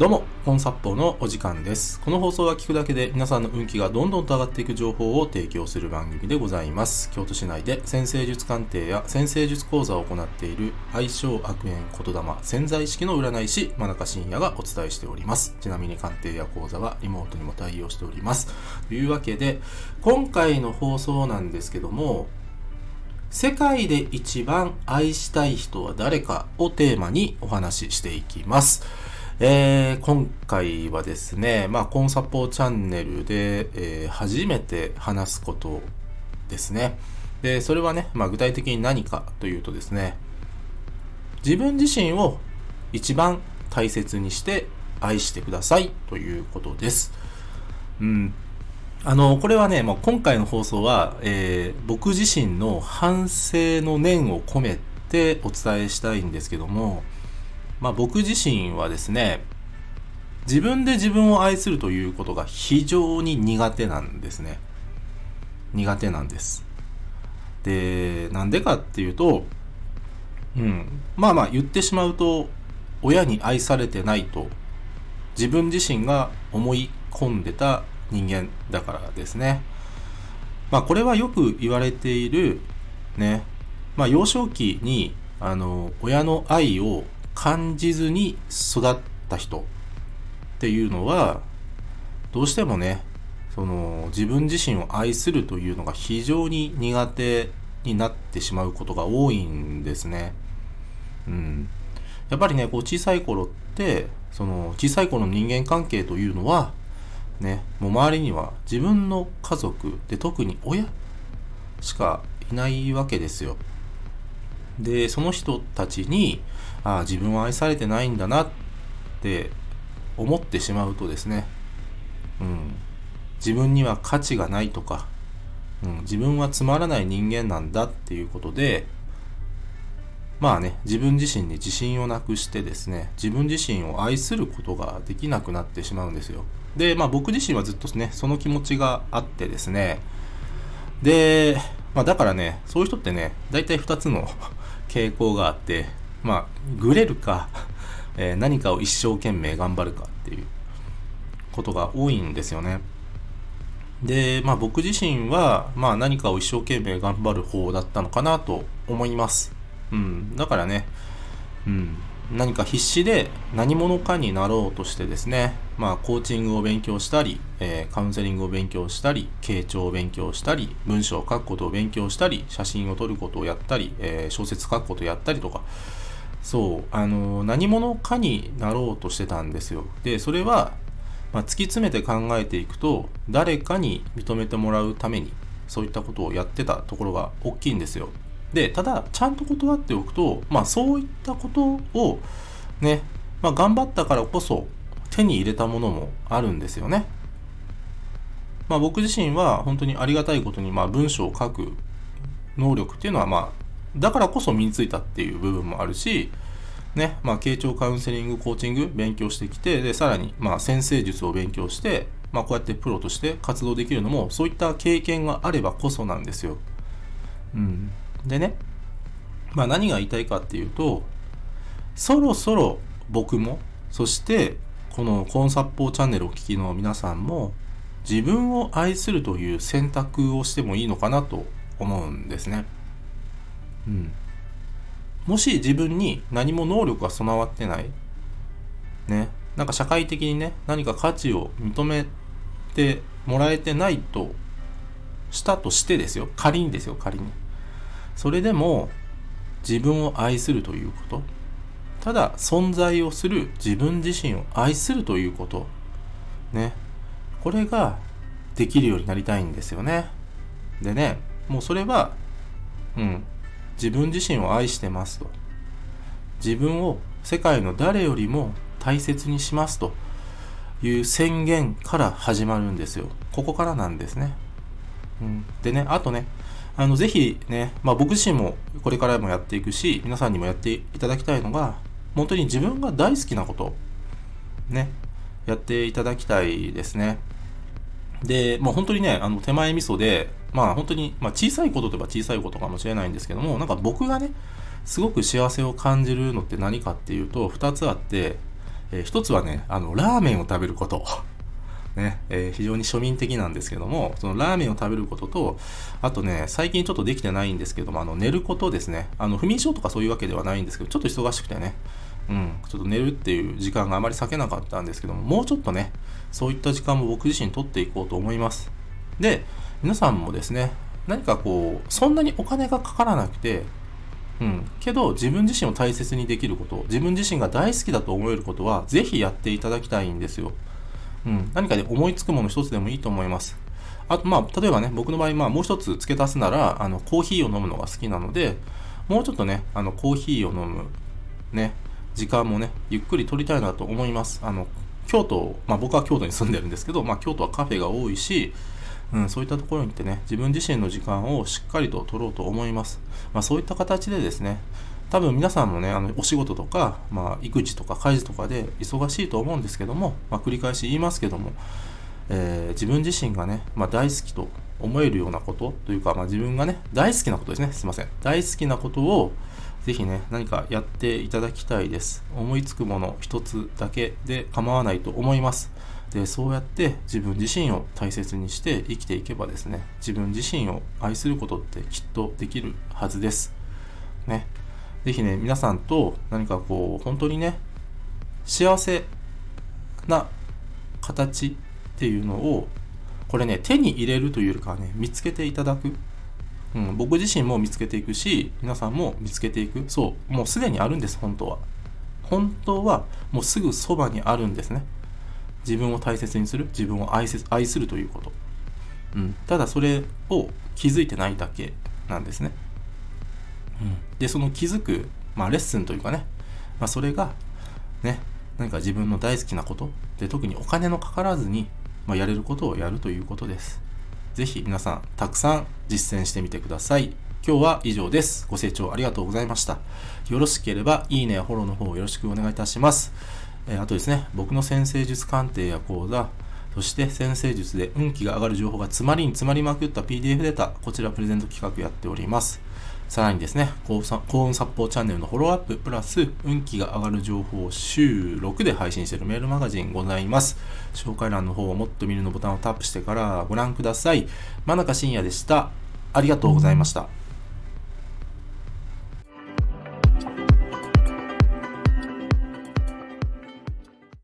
どうも、本札幌のお時間です。この放送は聞くだけで皆さんの運気がどんどんと上がっていく情報を提供する番組でございます。京都市内で先生術鑑定や先生術講座を行っている相性悪縁言霊潜在意識の占い師真中信也がお伝えしております。ちなみに鑑定や講座はリモートにも対応しております。というわけで、今回の放送なんですけども、世界で一番愛したい人は誰かをテーマにお話ししていきます。えー今回はですね、まあ、コンサポーチャンネルで、えー初めて話すことですね。で、それはね、まあ、具体的に何かというとですね、自分自身を一番大切にして愛してくださいということです。うん。あの、これはね、もう今回の放送は、えー僕自身の反省の念を込めてお伝えしたいんですけども、まあ僕自身はですね、自分で自分を愛するということが非常に苦手なんですね。苦手なんです。で、なんでかっていうと、うん。まあまあ言ってしまうと、親に愛されてないと自分自身が思い込んでた人間だからですね。まあこれはよく言われているね、まあ幼少期にあの親の愛を感じずに育った人っていうのはどうしてもね、その自分自身を愛するというのが非常に苦手になってしまうことが多いんですね。うん。やっぱりね、こう小さい頃って、その小さい頃の人間関係というのは、ね、もう周りには自分の家族で特に親しかいないわけですよ。で、その人たちに、ああ、自分は愛されてないんだなって思ってしまうとですね、うん、自分には価値がないとか、うん、自分はつまらない人間なんだっていうことで、まあね、自分自身に自信をなくしてですね、自分自身を愛することができなくなってしまうんですよ。で、まあ僕自身はずっとね、その気持ちがあってですね、で、まあだからね、そういう人ってね、大体2つの傾向があって、まあ、グレるか、えー何かを一生懸命頑張るかっていうことが多いんですよね。で、まあ僕自身は、まあ何かを一生懸命頑張る方だったのかなと思います。うん。だからね、うん。何か必死で何者かになろうとしてですね、まあコーチングを勉強したり、えーカウンセリングを勉強したり、傾聴を勉強したり、文章を書くことを勉強したり、写真を撮ることをやったり、えー小説書くことをやったりとか、そう、あの何者かになろうとしてたんですよ。で、それは、まあ、突き詰めて考えていくと誰かに認めてもらうためにそういったことをやってたところが大きいんですよでただちゃんと断っておくとまあそういったことをね、まあ、頑張ったからこそ手に入れたものもあるんですよねまあ僕自身は本当にありがたいことにまあ文章を書く能力っていうのはまあだからこそ身についたっていう部分もあるしね、まあ、傾聴カウンセリング、コーチング勉強してきて、で、さらに、まあ、先生術を勉強して、まあ、こうやってプロとして活動できるのも、そういった経験があればこそなんですよ。うん。でね、まあ、何が言いたいかっていうと、そろそろ僕も、そして、このコンサッポーチャンネルをお聞きの皆さんも、自分を愛するという選択をしてもいいのかなと思うんですね。うん。もし自分に何も能力が備わってない、ね、なんか社会的にね、何か価値を認めてもらえてないとしたとしてですよ。仮にですよ、仮に。それでも自分を愛するということ。ただ存在をする自分自身を愛するということ。ね。これができるようになりたいんですよね。でね、もうそれは、うん、自分自身を愛してますと。自分を世界の誰よりも大切にしますという宣言から始まるんですよ。ここからなんですね。でね、あとね、あの、ぜひね、まあ僕自身もこれからもやっていくし、皆さんにもやっていただきたいのが、本当に自分が大好きなこと、ね、やっていただきたいですね。で、もう本当にね、あの手前味噌で、まあ本当に、まあ小さいことといえば小さいことかもしれないんですけども、なんか僕がね、すごく幸せを感じるのって何かっていうと、二つあって、えー、一つはね、あの、ラーメンを食べること。ね、えー、非常に庶民的なんですけども、そのラーメンを食べることと、あとね、最近ちょっとできてないんですけども、あの、寝ることですね。あの、不眠症とかそういうわけではないんですけど、ちょっと忙しくてね、うん、ちょっと寝るっていう時間があまり避けなかったんですけども、もうちょっとね、そういった時間も僕自身取っていこうと思います。で、皆さんもですね、何かこう、そんなにお金がかからなくて、うん、けど自分自身を大切にできること自分自身が大好きだと思えることはぜひやっていただきたいんですよ、うん、何かで思いつくもの一つでもいいと思います。あとまあ例えばね僕の場合、まあ、もう一つ付け足すならあのコーヒーを飲むのが好きなのでもうちょっとねあのコーヒーを飲むね時間もねゆっくり取りたいなと思います。あの京都、まあ、僕は京都に住んでるんですけど、まあ、京都はカフェが多いしうん、そういったところに行ってね、自分自身の時間をしっかりと取ろうと思います。まあ、そういった形でですね、多分皆さんもね、あのお仕事とか、まあ、育児とか家事とかで忙しいと思うんですけども、まあ、繰り返し言いますけども、えー、自分自身がね、まあ、大好きと思えるようなことというか、まあ、自分がね、大好きなことですね、すいません。大好きなことをぜひね、何かやっていただきたいです。思いつくもの一つだけで構わないと思います。でそうやって自分自身を大切にして生きていけばですね自分自身を愛することってきっとできるはずですね是非ね皆さんと何かこう本当にね幸せな形っていうのをこれね手に入れるというよりかはね見つけていただく、うん、僕自身も見つけていくし皆さんも見つけていく。そうもうすでにあるんです本当は。本当はもうすぐそばにあるんですね。自分を大切にする自分を愛せ愛するということ、うん、ただそれを気づいてないだけなんですね、でその気づく、まあ、レッスンというかね、まあ、それがね何か自分の大好きなことで特にお金のかからずに、まあ、やれることをやるということです是非皆さんたくさん実践してみてください今日は以上です。ご清聴ありがとうございました。よろしければ、いいねやフォローの方よろしくお願いいたします。えあとですね、僕の先生術鑑定や講座、そして先生術で運気が上がる情報が詰まりに詰まりまくった PDF データ、こちらプレゼント企画やっております。さらにですね、幸運殺法チャンネルのフォローアップ、プラス運気が上がる情報を週6で配信しているメールマガジンございます。紹介欄の方をもっと見るのボタンをタップしてからご覧ください。真中深也でした。ありがとうございました。